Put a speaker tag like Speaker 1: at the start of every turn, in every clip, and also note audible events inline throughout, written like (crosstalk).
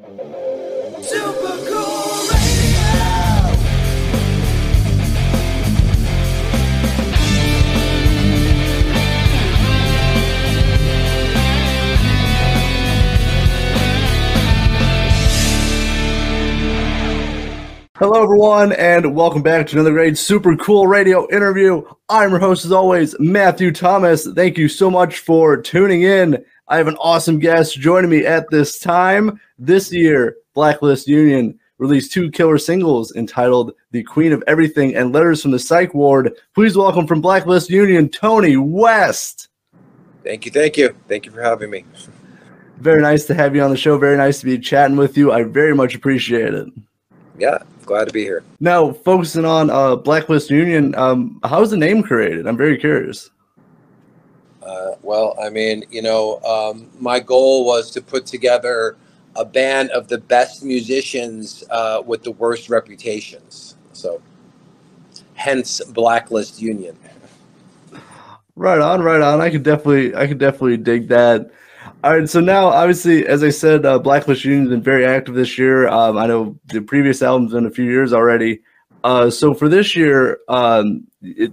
Speaker 1: Super cool radio.
Speaker 2: Hello, everyone, and welcome back to another great Super Cool Radio interview. I'm your host, as always, Matthew Thomas. Thank you so much for tuning in. I have an awesome guest joining me at this time. This year, Blacklist Union released two killer singles entitled The Queen of Everything and Letters from the Psych Ward. Please welcome from Blacklist Union, Tony West.
Speaker 3: Thank you, thank you, thank you for having me. (laughs)
Speaker 2: Very nice to have you on the show. Very nice to be chatting with you. I very much appreciate it.
Speaker 3: Yeah, glad to be here.
Speaker 2: Now, focusing on uh, Blacklist Union, um, how was the name created? I'm very curious.
Speaker 3: Uh, well, I mean, you know, um, my goal was to put together a band of the best musicians uh, with the worst reputations. So, hence Blacklist Union.
Speaker 2: Right on, right on. I could definitely, I could definitely dig that. All right, so now, obviously, as I said, uh, Blacklist Union's been very active this year. Um, I know the previous album's been a few years already. Uh, so for this year, um, it,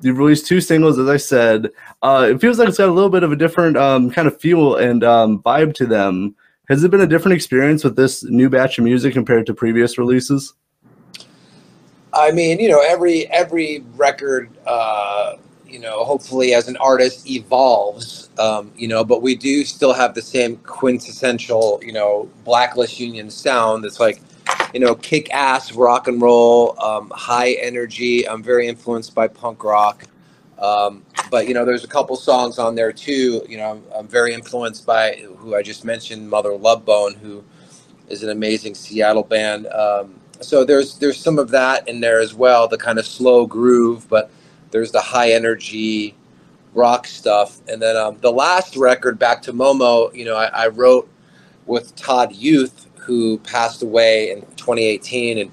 Speaker 2: you've released two singles, as I said. Uh, it feels like it's got a little bit of a different um, kind of feel and um, vibe to them. Has it been a different experience with this new batch of music compared to previous releases?
Speaker 3: I mean, you know, every every record, uh, you know, hopefully as an artist evolves, um, you know, but we do still have the same quintessential, you know, Blacklist Union sound. That's like, you know, kick ass rock and roll, um, high energy. I'm very influenced by punk rock. Um, but you know, there's a couple songs on there too. You know, I'm, I'm very influenced by who I just mentioned, Mother Love Bone, who is an amazing Seattle band. Um, so there's there's some of that in there as well, the kind of slow groove, but there's the high energy rock stuff. And then um, the last record, Back to Momo, you know, I, I wrote with Todd Youth, who passed away in 2018, and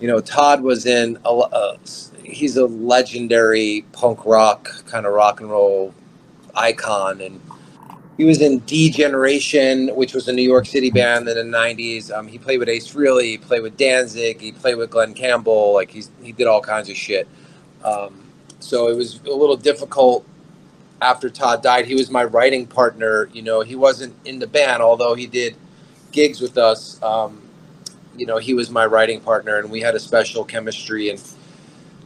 Speaker 3: you know, Todd was in a, a he's a legendary punk rock kind of rock and roll icon and he was in D Generation, which was a New York City band in the '90s. Um, he played with Ace Frehley, he played with Danzig, he played with Glen Campbell. Like he's he did all kinds of shit. Um, so it was a little difficult after Todd died. He was my writing partner. You know, he wasn't in the band, although he did gigs with us. Um, you know, he was my writing partner, and we had a special chemistry. And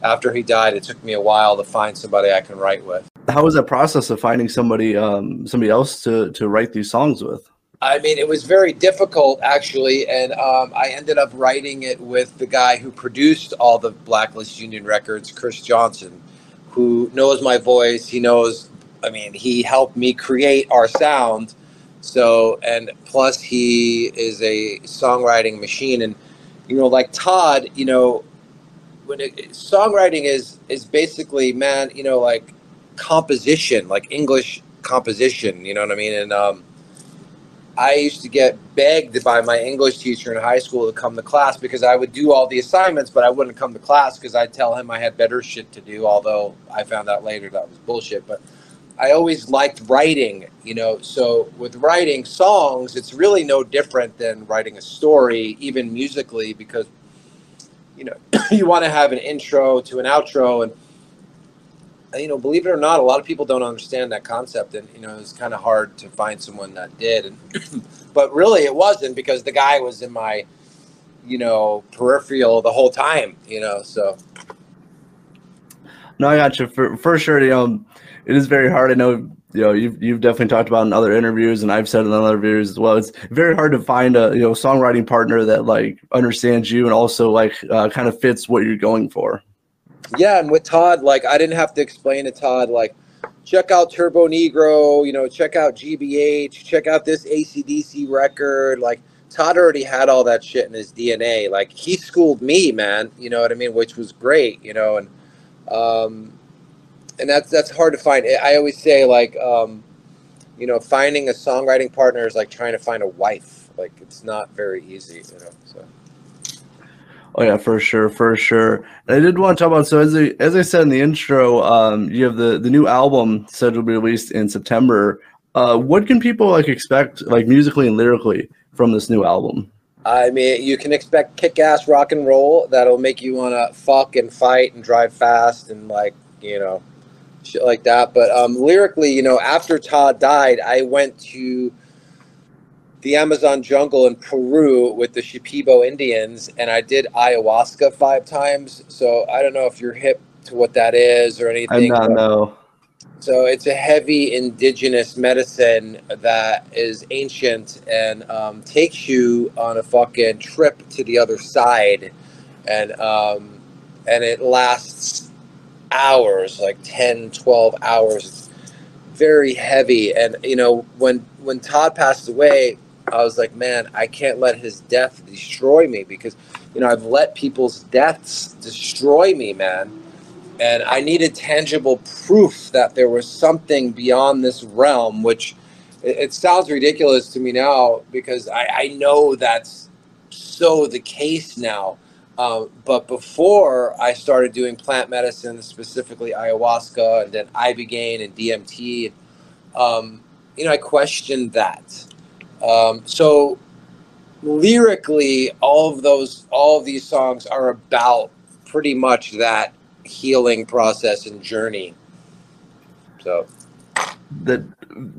Speaker 3: after he died, it took me a while to find somebody I can write with.
Speaker 2: How was that process of finding somebody, um, somebody else to to write these songs with?
Speaker 3: I mean, it was very difficult actually, and um, I ended up writing it with the guy who produced all the Blacklist Union records, Chris Johnson, who knows my voice. He knows, I mean, he helped me create our sound. So, and plus, he is a songwriting machine, and you know, like Todd, you know, when it, songwriting is is basically, man, you know, like composition, like English composition. You know what I mean? And um, I used to get begged by my English teacher in high school to come to class because I would do all the assignments, but I wouldn't come to class because I'd tell him I had better shit to do. Although I found out later that was bullshit. But I always liked writing, you know. So with writing songs, it's really no different than writing a story, even musically, because you know (laughs) you want to have an intro to an outro and you know, believe it or not, a lot of people don't understand that concept, and you know, it's kind of hard to find someone that did. And, (clears throat) but really, it wasn't because the guy was in my, you know, peripheral the whole time. You know, so.
Speaker 2: No, I got you for for sure. You know, it is very hard. I know. You know, you've you've definitely talked about in other interviews, and I've said in other interviews as well. It's very hard to find a you know songwriting partner that like understands you and also like uh, kind of fits what you're going for.
Speaker 3: Yeah, and with Todd, like I didn't have to explain to Todd, like, check out Turbonegro, you know, check out GBH, check out this ACDC record. Like Todd already had all that shit in his DNA. Like he schooled me, man. You know what I mean? Which was great, you know, and um, and that's that's hard to find. I always say like, um, you know, finding a songwriting partner is like trying to find a wife. Like it's not very easy, you know. So.
Speaker 2: Oh yeah, for sure, for sure. And I did want to talk about so as I, as I said in the intro, um, you have the the new album said to be released in September. Uh, what can people like expect, like musically and lyrically, from this new album?
Speaker 3: I mean, you can expect kick-ass rock and roll that'll make you want to fuck and fight and drive fast and like you know, shit like that. But um, lyrically, you know, after Todd died, I went to the Amazon jungle in Peru with the Shipibo Indians, and I did ayahuasca five times. So I don't know if you're hip to what that is or anything.
Speaker 2: I
Speaker 3: anything.
Speaker 2: not know.
Speaker 3: So it's a heavy indigenous medicine that is ancient and um, takes you on a fucking trip to the other side, and um, and it lasts hours, like 10, 12 hours. It's very heavy, and you know when when Todd passed away, I was like, man, I can't let his death destroy me because you know I've let people's deaths destroy me, man and I needed tangible proof that there was something beyond this realm, which it, it sounds ridiculous to me now because I, I know that's so the case now. Um, but before I started doing plant medicine, specifically ayahuasca, and then ibogaine and DMT, um, you know, I questioned that. Um, so lyrically, all of those, all of these songs are about pretty much that healing process and journey. So
Speaker 2: That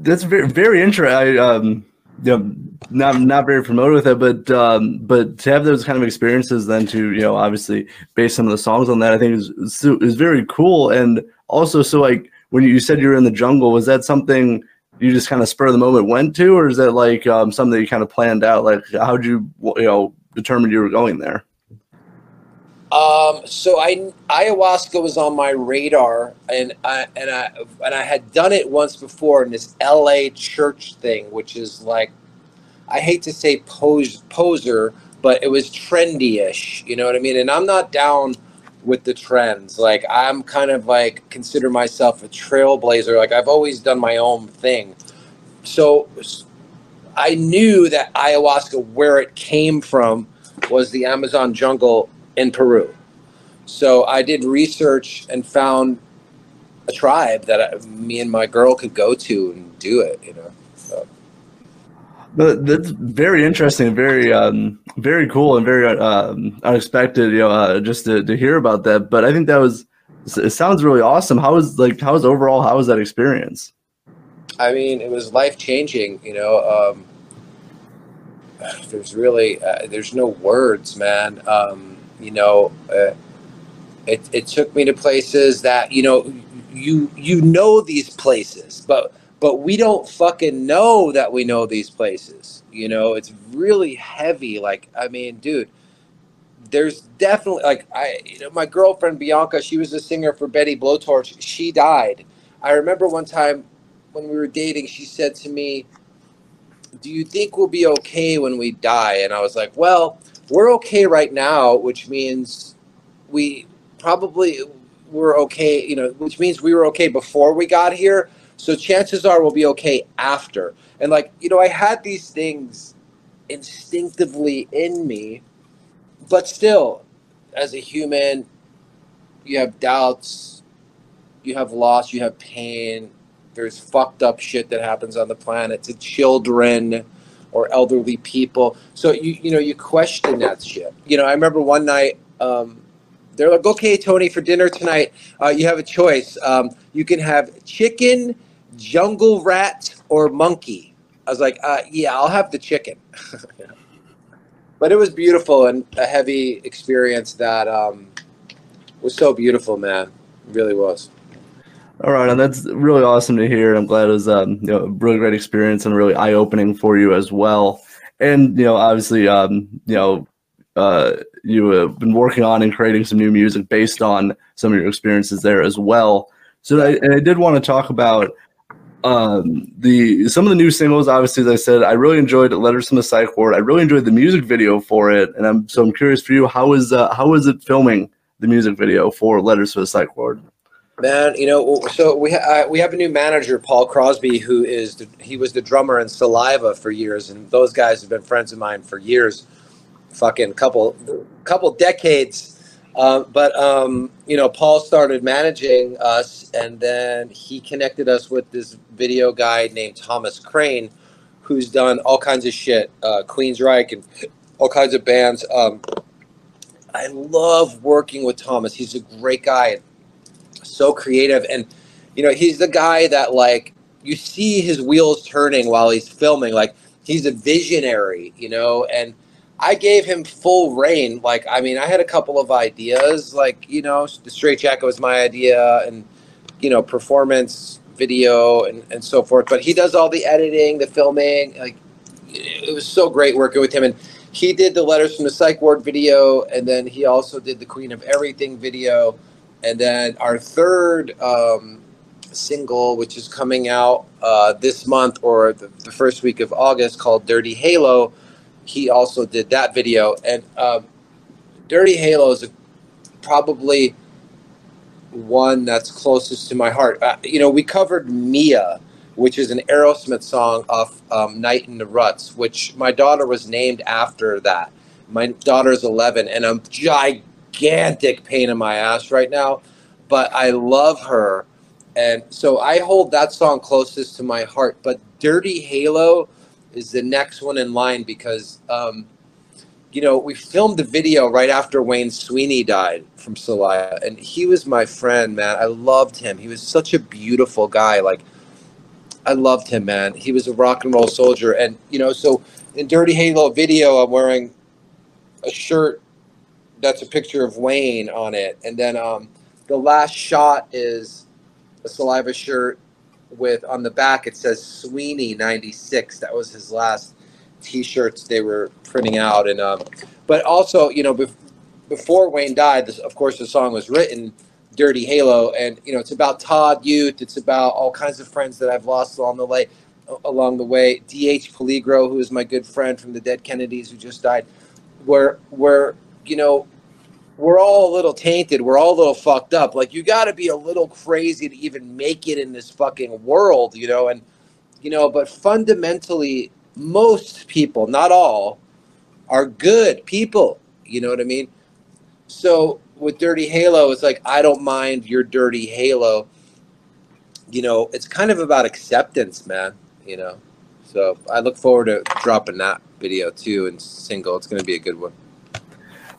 Speaker 2: that's very very interesting. I um you know not not very familiar with it, but um but to have those kind of experiences, then to you know obviously base some of the songs on that, I think is is, very cool. And also, so like when you said you were in the jungle, was that something? You just kind of spur of the moment went to, or is that like um, something you kind of planned out? Like, how'd you, you know, determine you were going there?
Speaker 3: Um, so I ayahuasca was on my radar, and I and I and I had done it once before in this L.A. church thing, which is like, I hate to say pose poser, but it was trendy-ish. You know what I mean? And I'm not down with the trends. Like I'm kind of like consider myself a trailblazer. Like I've always done my own thing. So I knew that ayahuasca, where it came from, was the Amazon jungle in Peru. So I did research and found a tribe that I, me and my girl could go to and do it. You know, so,
Speaker 2: that's very interesting, very um, very cool, and very um, unexpected. You know, uh, just to, to hear about that. But I think that was it sounds really awesome. How was like how was overall? How was that experience?
Speaker 3: I mean, it was life changing. You know, um, there's really uh, there's no words, man. Um, you know, uh, it it took me to places that you know you you know these places, but but we don't fucking know that we know these places. You know, it's really heavy. Like, I mean, dude, there's definitely like I, you know, my girlfriend Bianca, she was a singer for Betty Blowtorch. She died. I remember one time when we were dating, she said to me, "Do you think we'll be okay when we die?" And I was like, "Well, we're okay right now, which means we probably were okay. You know, which means we were okay before we got here." So chances are we'll be okay after. And like, you know, I had these things instinctively in me, but still, as a human, you have doubts, you have loss, you have pain. There's fucked up shit that happens on the planet to children or elderly people. So you you know you question that shit. You know, I remember one night um, they're like, "Okay, Tony, for dinner tonight, uh, you have a choice. Um, you can have chicken, jungle rat, or monkey." I was like, uh, "Yeah, I'll have the chicken." (laughs) but it was beautiful and a heavy experience that um, was so beautiful, man. It really was.
Speaker 2: All right, and that's really awesome to hear. I'm glad it was um, you know, a really great experience and really eye opening for you as well. And you know, obviously, um, you know, uh, you have been working on and creating some new music based on some of your experiences there as well. So I, and I did want to talk about um, the some of the new singles. Obviously, as I said, I really enjoyed "Letters from the Psych Ward." I really enjoyed the music video for it, and I'm so I'm curious for you. How is uh, how is it filming the music video for "Letters from the Psych Ward"?
Speaker 3: Man, you know, so we ha- we have a new manager, Paul Crosby, who is the, he was the drummer in Saliva for years, and those guys have been friends of mine for years, fucking couple couple decades. Uh, but um, you know, Paul started managing us, and then he connected us with this video guy named Thomas Crane, who's done all kinds of shit, uh, Queensryche and all kinds of bands. Um, I love working with Thomas. He's a great guy, so creative, and you know he's the guy that like you see his wheels turning while he's filming. Like he's a visionary, you know, and I gave him full reign. Like, I mean, I had a couple of ideas, like, you know, the straight jacket was my idea and, you know, performance video and, and so forth. But he does all the editing, the filming. Like, it was so great working with him. And he did the Letters from the Psych Ward video. And then he also did the Queen of Everything video. And then our third um, single, which is coming out uh, this month or the, the first week of August, called Dirty Halo he also did that video. And um, Dirty Halo is a, probably one that's closest to my heart. Uh, you know, we covered Mia, which is an Aerosmith song off um, Night in the Ruts, which my daughter was named after that. My daughter's 11, and I'm gigantic pain in my ass right now, but I love her. And so I hold that song closest to my heart. But Dirty Halo, is the next one in line because um, you know we filmed the video right after Wayne Swinny died from Saliva, and he was my friend, man. I loved him. He was such a beautiful guy. Like I loved him, man. He was a rock and roll soldier, and you know, so in Dirty Halo video, I'm wearing a shirt that's a picture of Wayne on it, and then um, the last shot is a saliva shirt with on the back it says Swinny 96 that was his last t-shirts they were printing out. And um but also you know bef- before Wayne died this, of course the song was written Dirty Halo. And you know it's about Todd Youth. It's about all kinds of friends that I've lost along the way along the way. DH Peligro who is my good friend from the Dead Kennedys who just died where where you know we're all a little tainted. We're all a little fucked up. Like you got to be a little crazy to even make it in this fucking world, you know. And you know, but fundamentally, most people, not all, are good people. You know what I mean? So with Dirty Halo, it's like I don't mind your dirty halo. You know, it's kind of about acceptance, man. You know, so I look forward to dropping that video too and single. It's going to be a good one.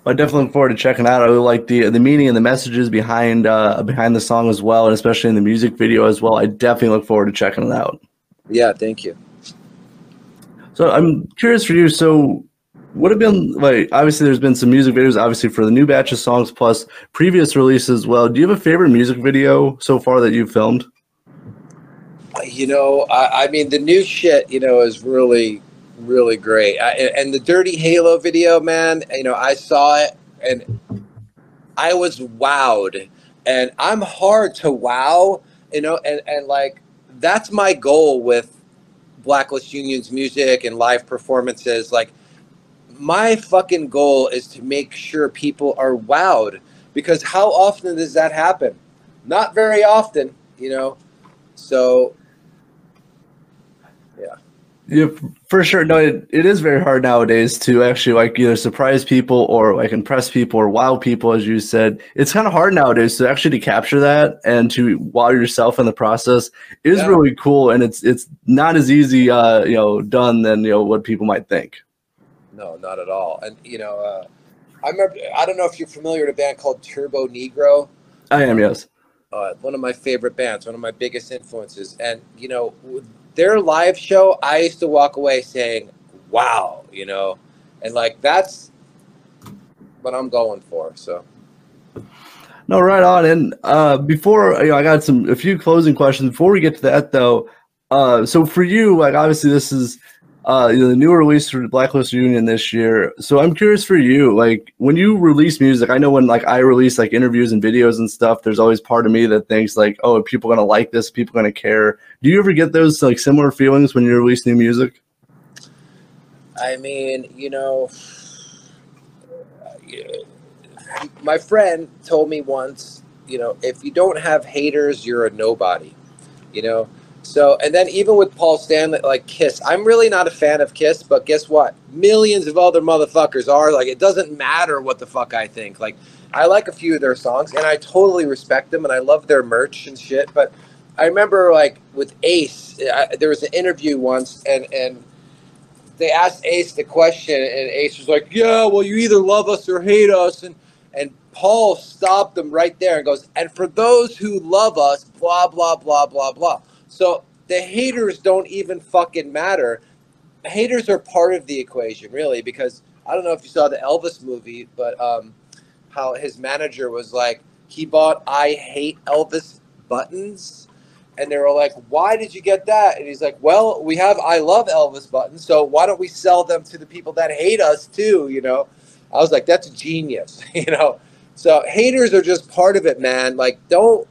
Speaker 2: I definitely look forward to checking out. I really like the the meaning and the messages behind uh, behind the song as well, and especially in the music video as well. I definitely look forward to checking it out.
Speaker 3: Yeah, thank you.
Speaker 2: So I'm curious for you. So what have been like? Obviously, there's been some music videos, obviously for the new batch of songs plus previous releases as well. Do you have a favorite music video so far that you've filmed?
Speaker 3: You know, I, I mean, the new shit, you know, is really, really great. I, and the Dirty Halo video, man, you know, I saw it and I was wowed. And I'm hard to wow, you know, and, and like that's my goal with Blacklist Union's music and live performances. Like, my fucking goal is to make sure people are wowed because how often does that happen? Not very often, you know. So, yeah.
Speaker 2: For sure. No, it, it is very hard nowadays to actually like either surprise people or like impress people or wow people, as you said. It's kind of hard nowadays to actually to capture that and to wow yourself in the process is
Speaker 3: Yeah.
Speaker 2: really cool, and it's it's not as easy, uh, you know, done than you know what people might think.
Speaker 3: No, not at all. And you know, uh, I remember. I don't know if you're familiar with a band called Turbonegro.
Speaker 2: I am, yes.
Speaker 3: uh, one of my favorite bands, one of my biggest influences. And, you know, with their live show, I used to walk away saying, wow, you know, and like that's what I'm going for. So,
Speaker 2: No, right on. And uh, before you know, I got some a few closing questions. Before we get to that, though, uh, so for you, like obviously this is uh, the new release for Blacklist Union this year. So I'm curious for you, like when you release music, I know when like I release like interviews and videos and stuff, there's always part of me that thinks like, oh, are people gonna like this? People gonna care? Do you ever get those like similar feelings when you release new music?
Speaker 3: I mean, you know, my friend told me once, you know, if you don't have haters, you're a nobody, you know. So, and then even with Paul Stanley, like Kiss, I'm really not a fan of Kiss, but guess what? Millions of other motherfuckers are. Like, it doesn't matter what the fuck I think. Like, I like a few of their songs, and I totally respect them, and I love their merch and shit. But I remember, like, with Ace, I, there was an interview once, and and they asked Ace the question, and Ace was like, "Yeah, well, you either love us or hate us," and and Paul stopped them right there and goes, "And for those who love us, blah blah blah blah blah." So the haters don't even fucking matter. Haters are part of the equation, really, because I don't know if you saw the Elvis movie, but um, how his manager was like, he bought "I hate Elvis" buttons and they were like, "Why did you get that?" And he's like, "Well, we have I love Elvis buttons, so why don't we sell them to the people that hate us too?" You know, I was like, "That's genius," (laughs) you know. So haters are just part of it, man. Like, don't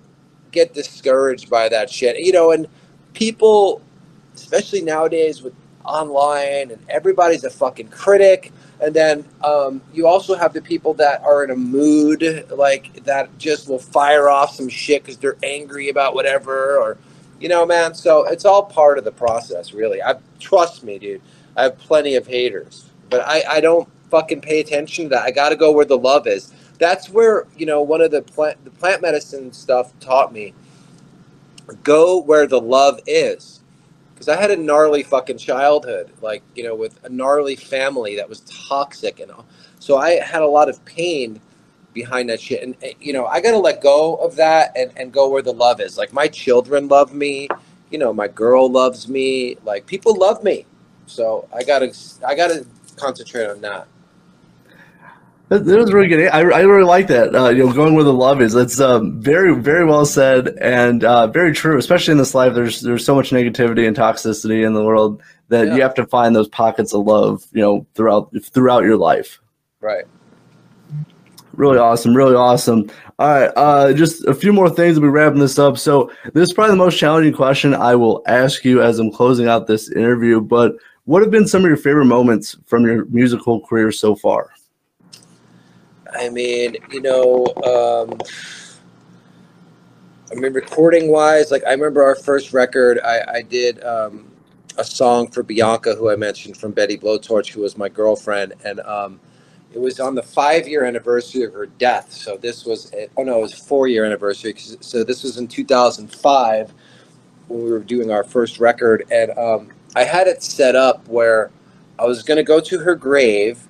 Speaker 3: get discouraged by that shit, you know. And people, especially nowadays with online, and everybody's a fucking critic. And then um, you also have the people that are in a mood, like that just will fire off some shit because they're angry about whatever, or you know, man. So it's all part of the process, really. I trust me, dude. I have plenty of haters, but I, I don't fucking pay attention to that. I got to go where the love is. That's where you know one of the plant the plant medicine stuff taught me. Go where the love is because I had a gnarly fucking childhood, like you know, with a gnarly family that was toxic and all. So I had a lot of pain behind that shit, and eh, you know, I gotta let go of that and and go where the love is. Like my children love me, you know, my girl loves me, like people love me. So I gotta I gotta concentrate on that.
Speaker 2: That, that was really good. I, I really like that. Uh, you know, going where the love is. That's um, very very well said and uh, very true. Especially in this life, there's there's so much negativity and toxicity in the world that
Speaker 3: Yeah.
Speaker 2: you have to find those pockets of love. You know, throughout throughout your life.
Speaker 3: Right.
Speaker 2: Really awesome, really awesome. All right, uh, just a few more things. We'll be wrapping this up. So this is probably the most challenging question I will ask you as I'm closing out this interview. But what have been some of your favorite moments from your musical career so far?
Speaker 3: I mean, you know, um, I mean, recording wise, like I remember our first record, I, I did um, a song for Bianca, who I mentioned from Betty Blowtorch, who was my girlfriend, and um, it was on the five year anniversary of her death. So this was, oh no, it was four year anniversary. So this was in 2005 when we were doing our first record, and um, I had it set up where I was going to go to her grave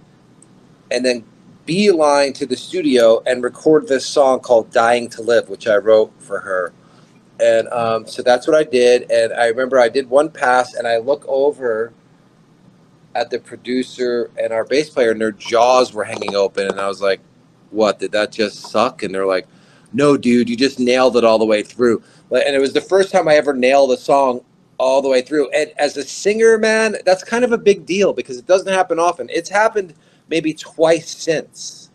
Speaker 3: and then beeline to the studio and record this song called Dying to Live, which I wrote for her. And um, so that's what I did. And I remember I did one pass and I look over at the producer and our bass player, and their jaws were hanging open. And I was like, What? Did that just suck? And they're like, No, dude, you just nailed it all the way through. And it was the first time I ever nailed a song all the way through. And as a singer, man, that's kind of a big deal because it doesn't happen often. It's happened maybe twice since.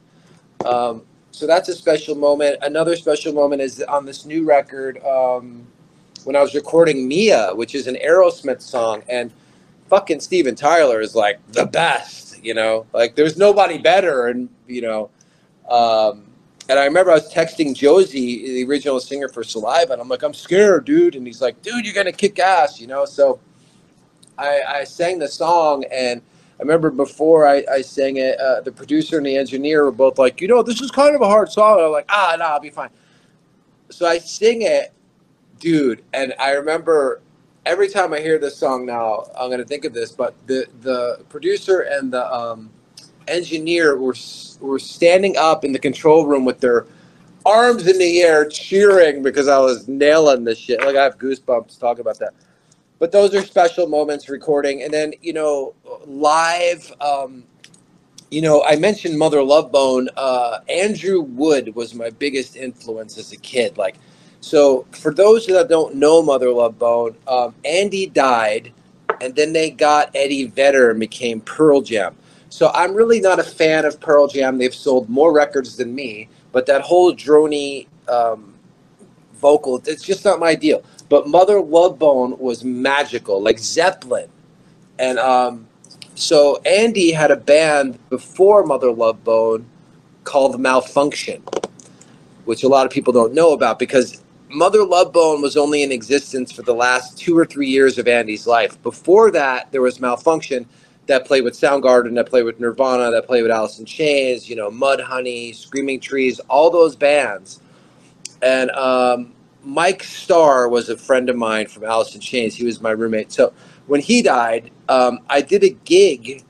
Speaker 3: Um, so that's a special moment. Another special moment is on this new record um, when I was recording Mia, which is an Aerosmith song, and fucking Steven Tyler is like the best, you know, like there's nobody better, and you know. Um, and I remember I was texting Josey, the original singer for Saliva, and I'm like, I'm scared, dude. And he's like, dude, you're gonna kick ass, you know. So I, I sang the song, and I remember before I, I sang it, uh, the producer and the engineer were both like, you know, this is kind of a hard song. I'm like, ah, no, I'll be fine. So I sing it, dude, and I remember every time I hear this song now, I'm gonna think of this. But the the producer and the um, engineer were were standing up in the control room with their arms in the air, cheering because I was nailing this shit. Like I have goosebumps talking about that but those are special moments recording. And then you know live um, you know i mentioned mother love bone. Uh, andrew wood was my biggest influence as a kid. Like so for those that don't know mother love bone um, andy died and then they got eddie vedder and became pearl jam. So i'm really not a fan of pearl jam. They've sold more records than me but that whole drony um, vocal it's just not my deal but Mother Love Bone was magical, like Zeppelin. And um, so Andy had a band before Mother Love Bone called Malfunkshun, which a lot of people don't know about because Mother Love Bone was only in existence for the last two or three years of Andy's life. Before that, there was Malfunkshun that played with Soundgarden, that played with Nirvana, that played with Alice in Chains, you know, Mudhoney, Screaming Trees, all those bands. And um, Mike Starr was a friend of mine from Alice in Chains. He was my roommate. So when he died, um, I did a gig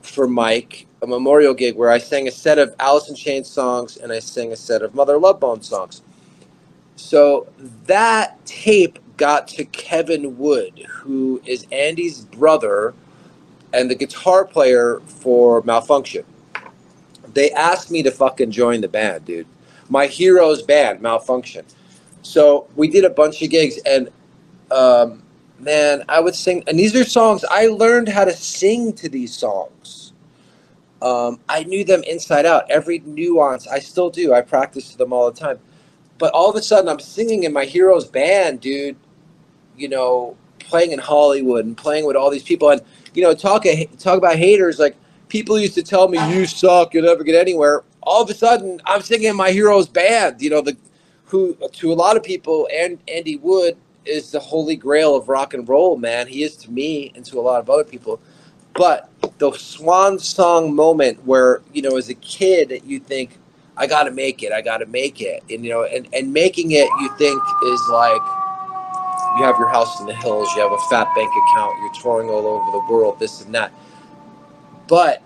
Speaker 3: for Mike, a memorial gig where I sang a set of Alice in Chains songs and I sang a set of Mother Love Bone songs. So that tape got to Kevin Wood, who is Andy's brother and the guitar player for Malfunkshun. They asked me to fucking join the band, dude. My hero's band, Malfunkshun. So we did a bunch of gigs, and um, man, I would sing. And these are songs I learned how to sing to these songs. Um, I knew them inside out, every nuance. I still do. I practice them all the time. But all of a sudden, I'm singing in my hero's band, dude. You know, playing in Hollywood and playing with all these people, and you know, talk talk about haters. Like people used to tell me, "You suck. You'll never get anywhere." All of a sudden, I'm singing in my hero's band. You know, the who to a lot of people, and Andy Wood is the holy grail of rock and roll. Man, he is to me and to a lot of other people. But the swan song moment where you know, as a kid, you think, "I got to make it. I got to make it," and you know, and and making it, you think is like you have your house in the hills, you have a fat bank account, you're touring all over the world, this and that. But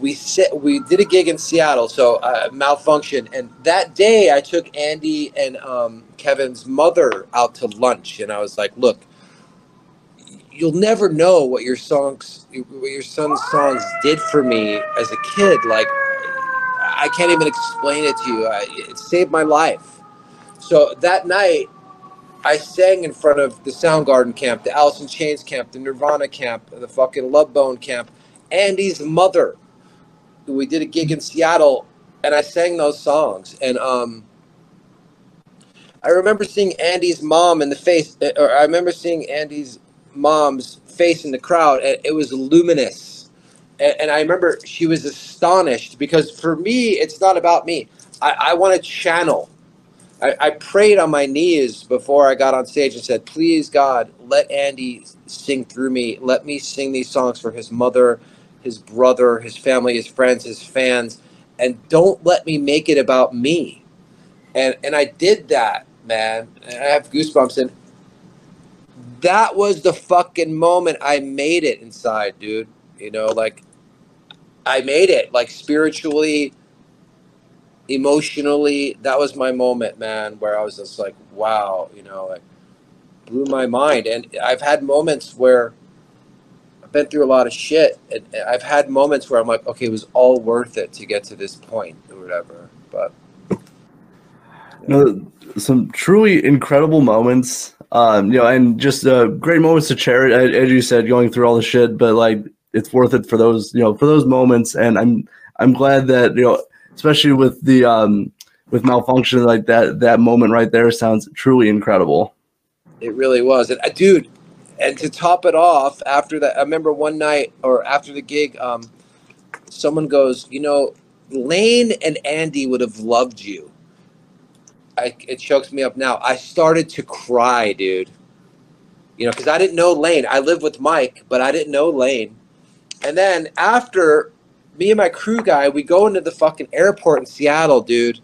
Speaker 3: we we did a gig in Seattle, so uh, Malfunkshun, and that day I took Andy and um, Kevin's mother out to lunch, and I was like, "Look, you'll never know what your songs, what your son's songs did for me as a kid. Like, I can't even explain it to you. I, it saved my life." So that night, I sang in front of the Soundgarden camp, the in Chains camp, the Nirvana camp, the fucking Love Bone camp, Andy's mother. We did a gig in Seattle, and I sang those songs. And um, I remember seeing Andy's mom in the face, or I remember seeing Andy's mom's face in the crowd, and it was luminous. And, and I remember she was astonished because for me, it's not about me. I, I want to channel. I, I prayed on my knees before I got on stage and said, Please, God, let Andy sing through me. Let me sing these songs for his mother, his brother, his family, his friends, his fans. And don't let me make it about me. And, and I did that, man. And I have goosebumps. And that was the fucking moment I made it inside, dude. You know, like I made it, like spiritually, emotionally. That was my moment, man, where I was just like, wow, you know, like blew my mind. And I've had moments where been through a lot of shit, and I've had moments where I'm like, okay, it was all worth it to get to this point or whatever. But
Speaker 2: No, some truly incredible moments. Um, you know, and just uh, great moments to cherish. As as you said, going through all the shit, but like it's worth it for those, you know, for those moments. And I'm I'm glad that you know, especially with the um with Malfunkshun, like that that moment right there sounds truly incredible.
Speaker 3: It really was. And uh, dude, and to top it off, after that, I remember one night or after the gig, um, someone goes, you know, Lane and Andy would have loved you. I, it chokes me up now. I started to cry, dude. You know, because I didn't know Lane. I lived with Mike, but I didn't know Lane. And then after me and my crew guy, we go into the fucking airport in Seattle, dude.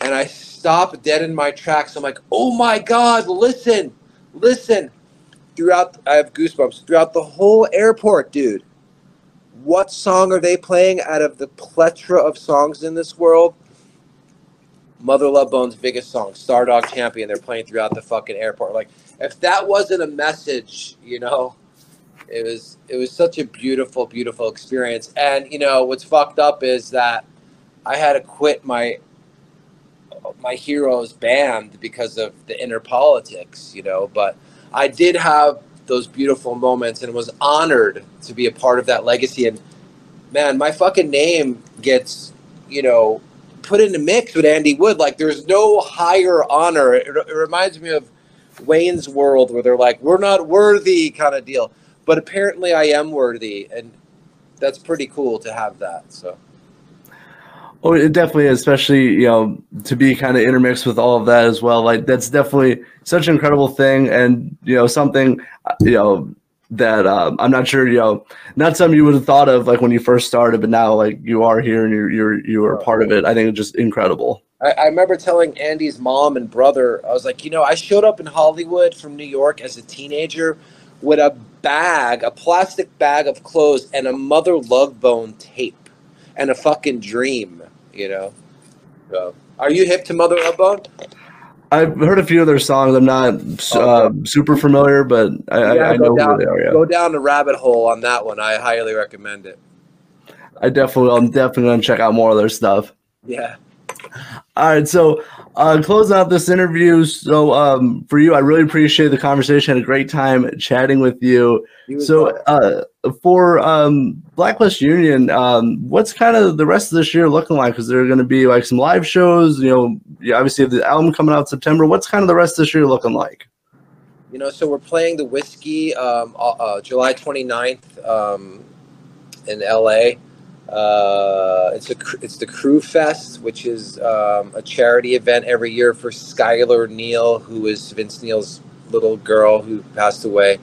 Speaker 3: And I stop dead in my tracks. I'm like, oh my God, listen, listen. Throughout, I have goosebumps. Throughout the whole airport, dude. What song are they playing out of the plethora of songs in this world? Mother Love Bone's biggest song, Stardog Champion. They're playing throughout the fucking airport. Like, if that wasn't a message, you know, it was it was such a beautiful, beautiful experience. And you know, what's fucked up is that I had to quit my my heroes band because of the inner politics, you know. But I did have those beautiful moments and was honored to be a part of that legacy. And man, my fucking name gets, you know, put in the mix with Andy Wood. Like there's no higher honor. It, it reminds me of Wayne's World where they're like, we're not worthy kind of deal. But apparently I am worthy. And that's pretty cool to have that. So.
Speaker 2: Oh, it definitely, is, especially you know, to be kind of intermixed with all of that as well. Like that's definitely such an incredible thing, and you know, something uh, you know that um, I'm not sure you know, not something you would have thought of like when you first started, but now like you are here and you're you're you are part of it. I think it's just incredible.
Speaker 3: I, I remember telling Andy's mom and brother, I was like, you know, I showed up in Hollywood from New York as a teenager with a bag, a plastic bag of clothes, and a Mother Love Bone tape, and a fucking dream. You know. So, are you hip to Mother Love Bone?
Speaker 2: I've heard a few of their songs. I'm not uh, super familiar, but I, I,
Speaker 3: Yeah,
Speaker 2: I
Speaker 3: go
Speaker 2: know
Speaker 3: down-
Speaker 2: who they are. Yeah.
Speaker 3: Go down the rabbit hole on that one. I highly recommend it.
Speaker 2: I definitely, I'm definitely gonna check out more of their stuff.
Speaker 3: Yeah.
Speaker 2: All right, so uh, closing out this interview. So um, for you, I really appreciate the conversation. Had a great time chatting with you.
Speaker 3: You
Speaker 2: So uh, for um, Blacklist Union, um, what's kind of the rest of this year looking like? Because there are going to be like some live shows. You know, you obviously have the album coming out September. What's kind of the rest of this year looking like?
Speaker 3: You know, so we're playing the Whisky um, uh, uh, July 29th um, in LA. Uh, it's a it's the Crew Fest, which is um, a charity event every year for Skylar Neil, who is Vince Neil's little girl who passed away.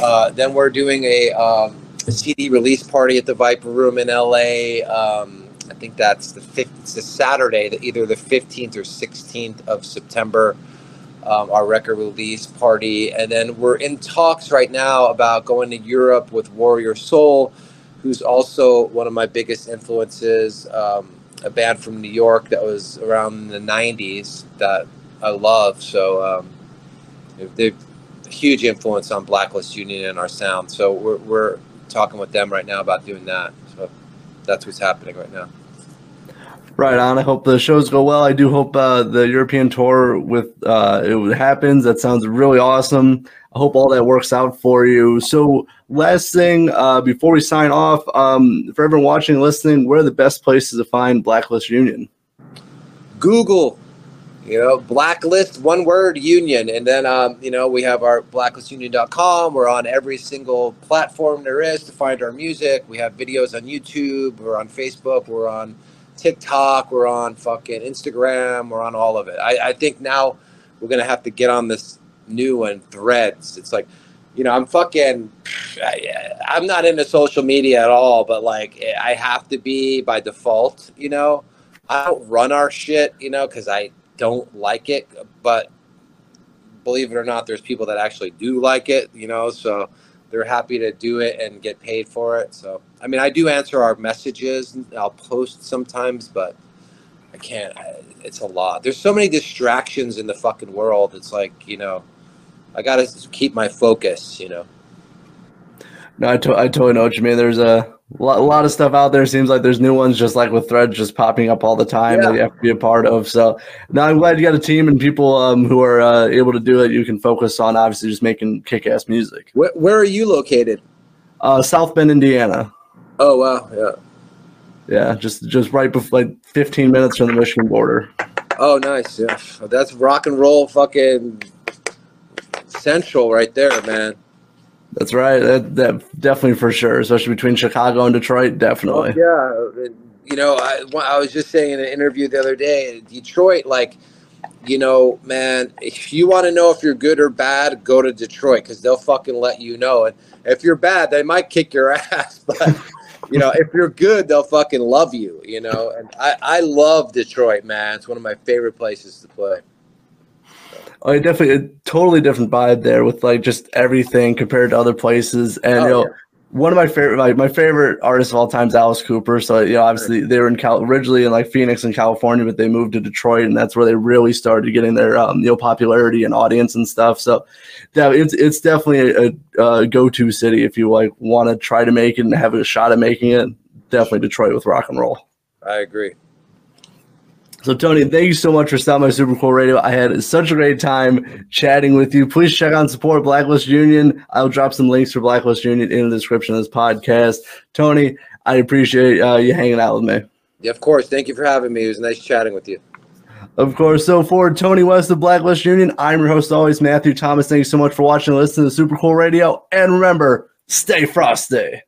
Speaker 3: Uh, then we're doing a, um, a CD release party at the Viper Room in LA. Um, I think that's the fifth. It's a Saturday, the, either the 15th or 16th of September um, our record release party. And then we're in talks right now about going to Europe with Warrior Soul, who's also one of my biggest influences. Um, a band from New York that was around the 90s that I love. So um, they're a huge influence on Blacklist Union and our sound. So we're, we're talking with them right now about doing that. So that's what's happening right now.
Speaker 2: Right on. I hope the shows go well. I do hope uh, the European tour with uh, it happens. That sounds really awesome. I hope all that works out for you. So, last thing uh, before we sign off, um, for everyone watching and listening, where are the best places to find Blacklist Union?
Speaker 3: Google, you know, blacklist, one word, union. And then, um, you know, we have our blacklistunion.com. We're on every single platform there is to find our music. We have videos on YouTube. We're on Facebook. We're on TikTok. We're on fucking Instagram. We're on all of it. I, I think now we're going to have to get on this new one, threads. It's like, you know, I'm fucking, I, I'm not into social media at all, but like, I have to be by default, you know? I don't run our shit, you know, because I don't like it. But believe it or not, there's people that actually do like it, you know, so they're happy to do it and get paid for it. So, I mean, I do answer our messages. I'll post sometimes, but I can't. I, it's a lot. There's so many distractions in the fucking world. It's like, you know, I got to keep my focus, you know.
Speaker 2: No, I, to- I totally know what you mean. There's a lot, a lot of stuff out there. Seems like there's new ones, just like with threads, just popping up all the time
Speaker 3: Yeah.
Speaker 2: that you have to be a part of. So, now I'm glad you got a team and people um, who are uh, able to do it. You can focus on obviously just making kick-ass music.
Speaker 3: Where, where are you located?
Speaker 2: Uh, South Bend, Indiana.
Speaker 3: Oh, wow. Yeah.
Speaker 2: Yeah, just just right before like 15 minutes from the Michigan border.
Speaker 3: Oh, nice. Yeah, that's rock and roll, fucking central right there, man.
Speaker 2: That's right. That, that definitely for sure, especially between Chicago and Detroit. Definitely.
Speaker 3: Oh, yeah, you know, I, I was just saying in an interview the other day, Detroit, like, you know, man, if you want to know if you're good or bad, go to Detroit because they'll fucking let you know. And if you're bad, they might kick your (laughs) ass, but. You know, if you're good, they'll fucking love you. You know, and I, I love Detroit, man. It's one of my favorite places to play.
Speaker 2: Oh, definitely a totally different vibe there with like just everything compared to other places. And
Speaker 3: Oh,
Speaker 2: you know,
Speaker 3: yeah.
Speaker 2: one of my favorite, like my favorite artist of all time is Alice Cooper. So you know, obviously they were in Cal originally in like Phoenix in California, but they moved to Detroit, and that's where they really started getting their um, you know popularity and audience and stuff. So yeah, it's it's definitely a, a, a go to city if you like want to try to make it and have a shot at making it. Definitely Detroit with rock and roll.
Speaker 3: I agree.
Speaker 2: So, Tony, thank you so much for stopping by Super Cool Radio. I had such a great time chatting with you. Please check out and support Blacklist Union. I'll drop some links for Blacklist Union in the description of this podcast. Tony, I appreciate uh, you hanging out with me.
Speaker 3: Yeah, of course. Thank you for having me. It was nice chatting with you.
Speaker 2: Of course. So, for Tony West of Blacklist Union, I'm your host always, Matthew Thomas. Thank you so much for watching and listening to Super Cool Radio. And remember, stay frosty.